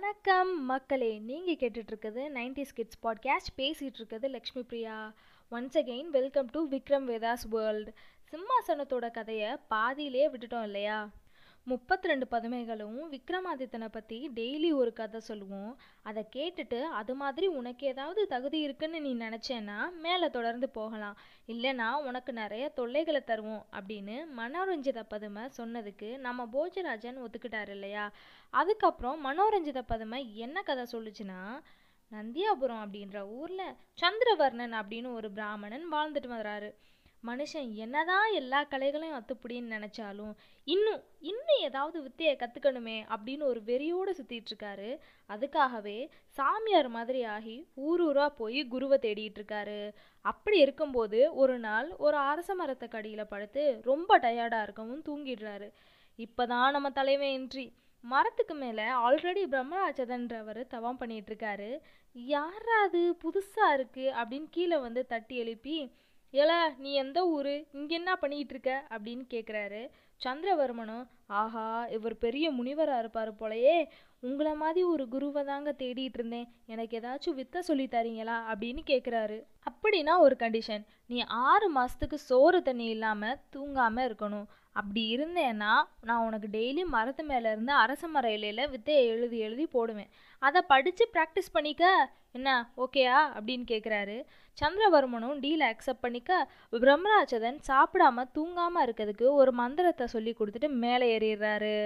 வணக்கம் மக்களே நீங்கள் கேட்டுட்ருக்குது நைன்டிஸ் கிட்ஸ் பாட்காஸ்ட். பேசிகிட்டு இருக்குது Lakshmi Priya once again welcome to Vikram Vedha's world சிம்மாசனத்தோட கதையை பாதியிலே விட்டுட்டோம் இல்லையா? முப்பத்தி ரெண்டு பதுமைகளும் விக்ரமாதித்தனை பற்றி டெய்லி ஒரு கதை சொல்லுவோம். அதை கேட்டுட்டு அது மாதிரி உனக்கு ஏதாவது தகுதி இருக்குன்னு நீ நினச்சேன்னா மேலே தொடர்ந்து போகலாம். இல்லைனா உனக்கு நிறைய தொல்லைகளை தருவோம் அப்படின்னு மனோரஞ்சித பதுமை சொன்னதுக்கு நம்ம போஜராஜன் ஒத்துக்கிட்டாரு இல்லையா? அதுக்கப்புறம் மனோரஞ்சித பதுமை என்ன கதை சொல்லுச்சுன்னா நந்தியாபுரம் அப்படின்ற ஊரில் சந்திரவர்ணன் அப்படின்னு ஒரு பிராமணன் வாழ்ந்துட்டு வர்றாரு மனுஷன் என்னதான் எல்லா கலைகளையும் அத்துப்படின்னு நினச்சாலும் இன்னும் இன்னும் ஏதாவது வித்தையை கற்றுக்கணுமே அப்படின்னு ஒரு வெறியோடு சுற்றிட்டு இருக்காரு. அதுக்காகவே சாமியார் மாதிரி ஆகி ஊர் ஊராக போய் குருவை தேடிட்டு இருக்காரு. அப்படி இருக்கும்போது ஒரு நாள் ஒரு அரச மரத்தை கடியில் படுத்து ரொம்ப டயர்டாக இருக்கவும் தூங்கிடுறாரு. இப்போதான் நம்ம தலைவன் என்ட்ரி மரத்துக்கு மேலே ஆல்ரெடி பிரம்மராஜதன்றவர் தவம் பண்ணிகிட்ருக்காரு யாராவது யாரா அது? புதுசாக இருக்குது அப்படின்னு கீழே வந்து தட்டி எழுப்பி ஏலா நீ எந்த ஊர்? இங்கே என்ன பண்ணிகிட்டு இருக்க அப்படின்னு கேட்குறாரு சந்திரவர்மனும் ஆஹா இவர் பெரிய முனிவராக இருப்பார் போலயே. உங்களை மாதிரி ஒரு குருவை தாங்க தேடிட்டு இருந்தேன். எனக்கு ஏதாச்சும் வித்த சொல்லி தரீங்களா? அப்படின்னு கேட்குறாரு அப்படின்னா ஒரு கண்டிஷன் நீ ஆறு மாதத்துக்கு சோறு தண்ணி இல்லாமல் தூங்காமல் இருக்கணும். அப்படி இருந்தேன்னா நான் உனக்கு டெய்லி மரத்து மேலே இருந்து அரச மர இலையில் வித்தையை எழுதி எழுதி போடுவேன். அதை படித்து ப்ராக்டிஸ் பண்ணிக்க. என்ன? ஓகேயா அப்படின்னு கேட்குறாரு சந்திரவர்மனும் டீலை அக்செப்ட் பண்ணிக்க பிரம்மராஜதன் சாப்பிடாம தூங்காமல் இருக்கிறதுக்கு ஒரு மந்திரத்தை சொல்லி கொடுத்துட்டு மேலே ஏறிடுறாரு.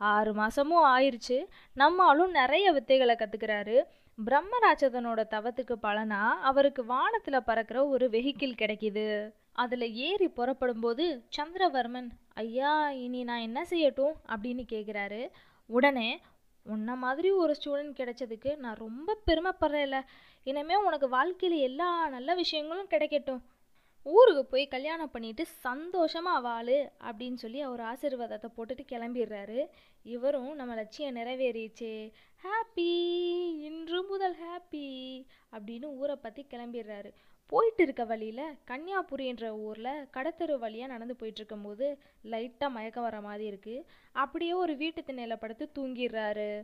ஆறு மாதமும் ஆயிடுச்சு நம்மளும் நிறைய வித்தைகளை கற்றுக்கிறாரு பிரம்மராஜதனோட தவத்துக்கு பலனா அவருக்கு வானத்தில் பறக்கிற ஒரு வெஹிக்கிள் கிடைக்கிது. அதில் ஏறி புறப்படும்போது சந்திரவர்மன் ஐயா இனி நான் என்ன செய்யட்டும்? அப்படின்னு கேட்குறாரு உடனே உன்ன மாதிரி ஒரு ஸ்டூடெண்ட் கிடைச்சதுக்கு நான் ரொம்ப பெருமைப்படுறேன்ல. இனிமே உனக்கு வாழ்க்கையில் எல்லா நல்ல விஷயங்களும் கிடைக்கட்டும். ஊருக்கு போய் கல்யாணம் பண்ணிட்டு சந்தோஷமாக வாழு அப்படின்னு சொல்லி அவர் ஆசீர்வாதத்தை போட்டுட்டு கிளம்பிடுறாரு. இவரும் நம்ம லட்சியம் நிறைவேறிச்சே ஹாப்பி இன்று முதல் ஹாப்பி அப்படின்னு ஊரை பற்றி கிளம்பிடுறாரு. போயிட்டு இருக்க வழியில் கன்னியாபுரின்ற ஊரில் கடத்தெரு வழியாக நடந்து போயிட்டுருக்கும்போது லைட்டாக மயக்கம் வர மாதிரி இருக்குது அப்படியே ஒரு வீட்டு திண்ணையில் படுத்து தூங்கிடுறாரு.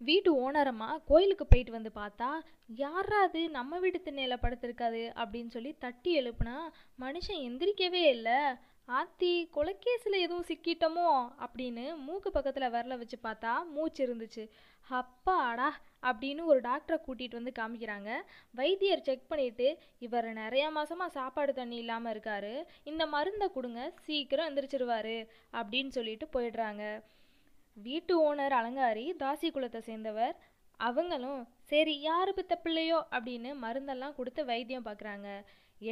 வீட்டு ஓனரம்மா கோயிலுக்கு போயிட்டு வந்து பார்த்தா யாரா அது? நம்ம வீட்டு திண்ணையில் படுத்திருக்காது. அப்படின்னு சொல்லி தட்டி எழுப்புனா மனுஷன் எந்திரிக்கவே இல்லை. ஆத்தி கொலைக்கேஸில் எதுவும் சிக்கிட்டோமோ? அப்படின்னு மூக்கு பக்கத்தில் விரல வச்சு பார்த்தா மூச்சு இருந்துச்சு. அப்பாடா! அப்படின்னு ஒரு டாக்டரை கூட்டிகிட்டு வந்து காமிக்கிறாங்க. வைத்தியர் செக் பண்ணிவிட்டு இவர் நிறைய மாதமாக சாப்பாடு தண்ணி இல்லாமல் இருக்கார். இந்த மருந்தை கொடுங்க சீக்கிரம் எந்திரிச்சிருவாரு அப்படின்னு சொல்லிட்டு போயிடுறாங்க. வீட்டு ஓனர் அலங்காரி தாசி குலத்தை சேர்ந்தவர் அவங்களும் சரி யாரு பித்த பிள்ளையோ? அப்படின்னு மருந்தெல்லாம் கொடுத்து வைத்தியம் பார்க்குறாங்க.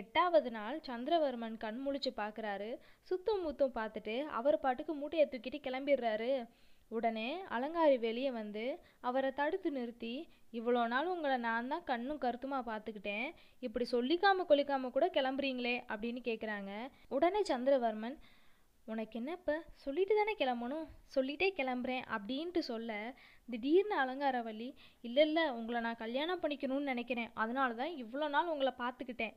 எட்டாவது நாள் சந்திரவர்மன் கண் முழிச்சு பார்க்குறாரு சுத்தம் முத்தம் பார்த்துட்டு அவர் பாட்டுக்கு மூட்டையை தூக்கிட்டு கிளம்பிடுறாரு. உடனே அலங்காரி வெளியே வந்து அவரை தடுத்து நிறுத்தி இவ்வளோ நாள் உங்களை நான் தான் கண்ணும் கருத்துமா பார்த்துக்கிட்டேன். இப்படி சொல்லிக்காம கொல்லிக்காம கூட கிளம்புறீங்களே அப்படின்னு கேட்குறாங்க உடனே சந்திரவர்மன் உனக்கு என்ன இப்போ சொல்லிட்டு தானே கிளம்பணும். சொல்லிட்டே கிளம்புறேன் அப்படின்ட்டு சொல்ல திடீர்னு அலங்காரவல்லி இல்லை இல்லை உங்களை நான் கல்யாணம் பண்ணிக்கணும்னு நினைக்கிறேன். அதனால தான் இவ்வளோ நாள் உங்களை பார்த்துக்கிட்டேன்.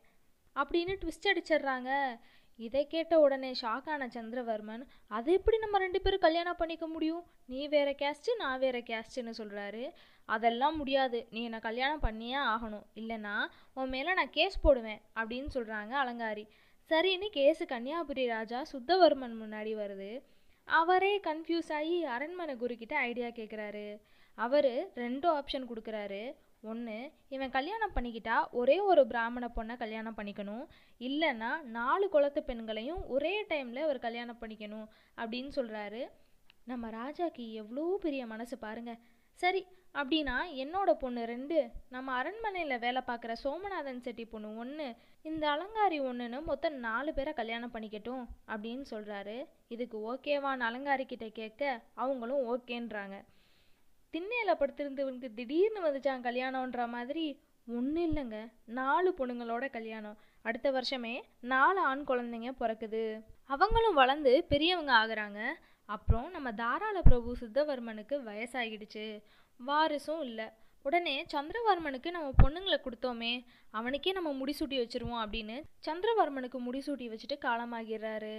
அப்படின்னு ட்விஸ்ட் அடிச்சிடுறாங்க. இதை கேட்ட உடனே ஷாக்கான சந்திரவர்மன் அது எப்படி நம்ம ரெண்டு பேரும் கல்யாணம் பண்ணிக்க முடியும்? நீ வேற கேஸ்ட்டு நான் வேற கேஸ்ட்டுன்னு சொல்கிறாரு அதெல்லாம் முடியாது. நீ என்னை கல்யாணம் பண்ணியே ஆகணும். இல்லைன்னா உன் மேலே நான் கேஸ் போடுவேன் அப்படின்னு சொல்கிறாங்க அலங்காரி. சரின்னு கேஸு கன்னியாபுரி ராஜா சுத்தவர்மன் முன்னாடி வருது. அவரே கன்ஃபியூஸ் ஆகி அரண்மனை குருக்கிட்ட ஐடியா கேட்குறாரு அவர் ரெண்டு ஆப்ஷன் கொடுக்குறாரு. ஒன்று இவன் கல்யாணம் பண்ணிக்கிட்டா ஒரே ஒரு பிராமண பொண்ணை கல்யாணம் பண்ணிக்கணும். இல்லைன்னா நாலு குலத்து பெண்களையும் ஒரே டைமில் அவர் கல்யாணம் பண்ணிக்கணும் அப்படின்னு சொல்கிறாரு நம்ம ராஜாக்கு எவ்வளோ பெரிய மனசு பாருங்க. சரி அப்படின்னா என்னோட பொண்ணு ரெண்டு நம்ம அரண்மனையில் வேலை பார்க்குற சோமநாதன் செட்டி பொண்ணு ஒன்று இந்த அலங்காரி ஒன்றுன்னு மொத்தம் நாலு பேரை கல்யாணம் பண்ணிக்கட்டும் அப்படின்னு சொல்கிறாரு இதுக்கு ஓகேவான்னு அலங்காரி கிட்ட கேட்க அவங்களும் ஓகேன்றாங்க. திண்ணையில் படுத்திருந்தவனுக்கு திடீர்னு வந்துச்சான் கல்யாணம்ன்ற மாதிரி ஒன்றும் இல்லைங்க. நாலு பொண்ணுங்களோட கல்யாணம். அடுத்த வருஷமே நாலு ஆண் குழந்தைங்க பிறக்குது. அவங்களும் வளர்ந்து பெரியவங்க ஆகுறாங்க. அப்புறம் நம்ம தாராள பிரபு சித்தவர்மனுக்கு வயசாகிடுச்சு வாரிசும் இல்லை. உடனே சந்திரவர்மனுக்கு நம்ம பொண்ணுங்களை கொடுத்தோமே அவனுக்கே நம்ம முடிசூட்டி வச்சிருவோம் அப்படின்னு சந்திரவர்மனுக்கு முடிசூட்டி வச்சுட்டு காலமாகிறாரு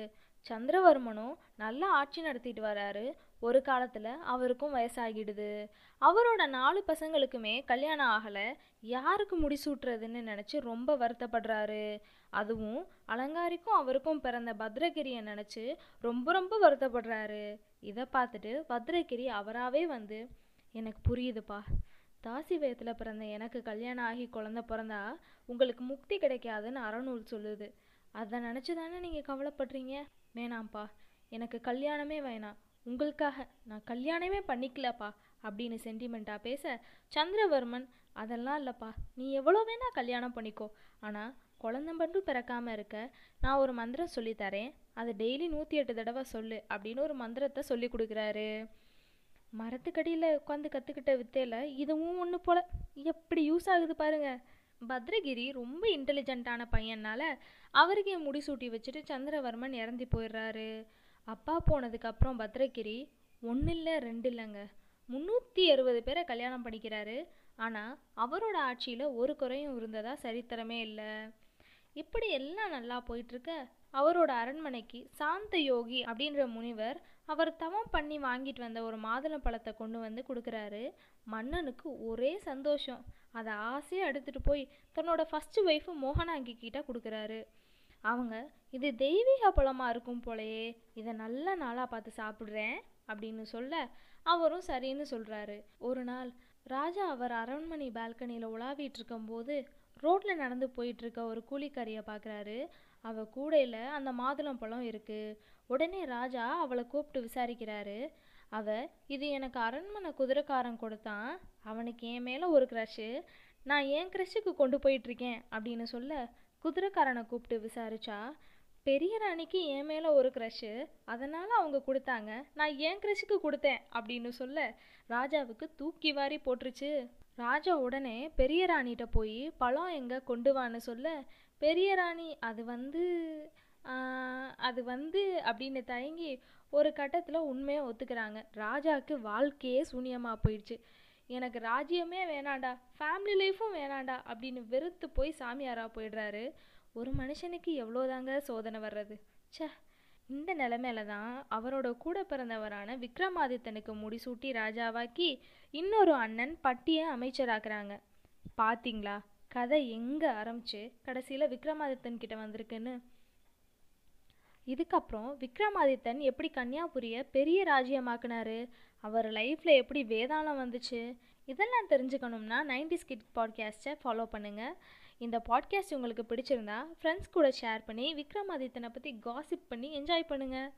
சந்திரவர்மனும் நல்லா ஆட்சி நடத்திட்டு வராரு. ஒரு காலத்தில் அவருக்கும் வயசாகிடுது. அவரோட நாலு பசங்களுக்குமே கல்யாணம் ஆகலை. யாருக்கு முடிசூட்டுறதுன்னு நினச்சி ரொம்ப வருத்தப்படுறாரு. அதுவும் அலங்காரிக்கும் அவருக்கும் பிறந்த பத்ரகிரியை நினச்சி ரொம்ப ரொம்ப வருத்தப்படுறாரு. இதை பார்த்துட்டு பத்ரகிரி அவராகவே வந்து எனக்கு புரியுதுப்பா. தாசி வயத்தில் பிறந்த எனக்கு கல்யாணம் ஆகி குழந்த பிறந்தா உங்களுக்கு முக்தி கிடைக்காதுன்னு அறநூல் சொல்லுது. அதை நினச்சி தானே நீங்கள் கவலைப்படுறீங்க? வேணாம்ப்பா. எனக்கு கல்யாணமே வேணாம். உங்களுக்காக நான் கல்யாணமே பண்ணிக்கலப்பா அப்படின்னு சென்டிமெண்ட்டாக பேச சந்திரவர்மன் அதெல்லாம் இல்லைப்பா. நீ எவ்வளோ வேணால் கல்யாணம் பண்ணிக்கோ. ஆனால் குழந்தை மட்டும் பிறக்காமல் இருக்க. நான் ஒரு மந்திரம் சொல்லித்தரேன் அதை டெய்லி நூற்றி எட்டு தடவை சொல்லு அப்படின்னு ஒரு மந்திரத்தை சொல்லி கொடுக்குறாரு. மரத்துக்கடியில் உட்காந்து கற்றுக்கிட்ட வித்தையில் இதுவும் ஒன்று போல். எப்படி யூஸ் ஆகுது பாருங்கள் பத்ரகிரி ரொம்ப இன்டெலிஜென்ட்டான பையனால் அவருக்கே முடிசூட்டி வச்சுட்டு சந்திரவர்மன் இறந்து போயிடுறாரு. அப்பா போனதுக்கப்புறம் பத்ரகிரி ஒன்று இல்லை ரெண்டு இல்லைங்க முந்நூற்றி அறுபது பேரை கல்யாணம் பண்ணிக்கிறாரு. ஆனால் அவரோட ஆட்சியில் ஒரு குறையும் இருந்ததாக சரித்திரமே இல்லை. இப்படி எல்லாம் நல்லா போயிட்டுருக்க அவரோட அரண்மனைக்கு சாந்த யோகி அப்படின்ற முனிவர் அவர் தவம் பண்ணி வாங்கிட்டு வந்த ஒரு மாதுளம் பழத்தை கொண்டு வந்து கொடுக்குறாரு. மன்னனுக்கு ஒரே சந்தோஷம். அதை ஆசையாக எடுத்துகிட்டு போய் தன்னோட ஃபஸ்ட்டு ஒய்ஃபு மோகனாங்கி கிட்ட கொடுக்குறாரு. அவங்க இது தெய்வீக பழமாக இருக்கும் போலயே இதை நல்ல நாளாக பார்த்து சாப்பிட்றேன் அப்படின்னு சொல்ல அவரும் சரின்னு சொல்கிறாரு ஒரு நாள் ராஜா அவர் அரண்மனை பால்கனியில் உலாவிட்டு இருக்கும்போது ரோட்டில் நடந்து போயிட்டு இருக்க ஒரு கூலிக்காரியை பார்க்குறாரு. அவள் கூடையில் அந்த மாதுளம் பழம் இருக்குது உடனே ராஜா அவளை கூப்பிட்டு விசாரிக்கிறாரு. அவ இது எனக்கு அரண்மனை குதிரைக்காரன் கொடுத்தான். அவனுக்கு என் மேலே ஒரு க்ரஷ்ஷு நான் என் க்ரஷுக்கு கொண்டு போயிட்டுருக்கேன் அப்படின்னு சொல்ல குதிரைக்காரனை கூப்பிட்டு விசாரிச்சா பெரிய ராணிக்கு என் மேலே ஒரு க்ரஷ்ஷு அதனால் அவங்க கொடுத்தாங்க. நான் என் க்ரஷுக்கு கொடுத்தேன் அப்படின்னு சொல்ல ராஜாவுக்கு தூக்கி வாரி போட்டுருச்சு. ராஜா உடனே பெரிய ராணிகிட்ட போய் பழம் எங்கே கொண்டு வான்னு சொல்ல பெரிய ராணி அது வந்து அது வந்து அப்படின்னு தயங்கி ஒரு கட்டத்தில் உண்மையை ஒத்துக்கிறாங்க. ராஜாவுக்கு வாழ்க்கையே சூனியமாக போயிடுச்சு. எனக்கு ராஜ்யமே வேணாண்டா ஃபேமிலி லைஃப்பும் வேணாண்டா அப்படின்னு வெறுத்து போய் சாமியாராக போயிடுறாரு. ஒரு மனுஷனுக்கு எவ்வளோதாங்க சோதனை வர்றது? சே இந்த நிலமையில தான் அவரோட கூட பிறந்தவரான விக்ரமாதித்தனுக்கு முடிசூட்டி ராஜாவாக்கி இன்னொரு அண்ணன் பட்டியை அமைச்சராக்குறாங்க. பார்த்தீங்களா கதை எங்கே ஆரம்பிச்சு? கடைசியில் விக்ரமாதித்தன் கிட்ட வந்திருக்குன்னு. இதுக்கப்புறம் விக்ரமாதித்தன் எப்படி கன்னியாபுரியை பெரிய ராஜ்யமாக்குனாரு? அவர் லைஃப்பில் எப்படி வேதாளம் வந்துச்சு? இதெல்லாம் தெரிஞ்சுக்கணும்னா நைன்டி ஸ்கிட் பாட்காஸ்ட்டை ஃபாலோ பண்ணுங்கள் இந்த பாட்காஸ்ட் உங்களுக்கு பிடிச்சிருந்தா ஃப்ரெண்ட்ஸ் கூட ஷேர் பண்ணி விக்ரமாதித்தனை பற்றி காசிப் பண்ணி என்ஜாய் பண்ணுங்கள்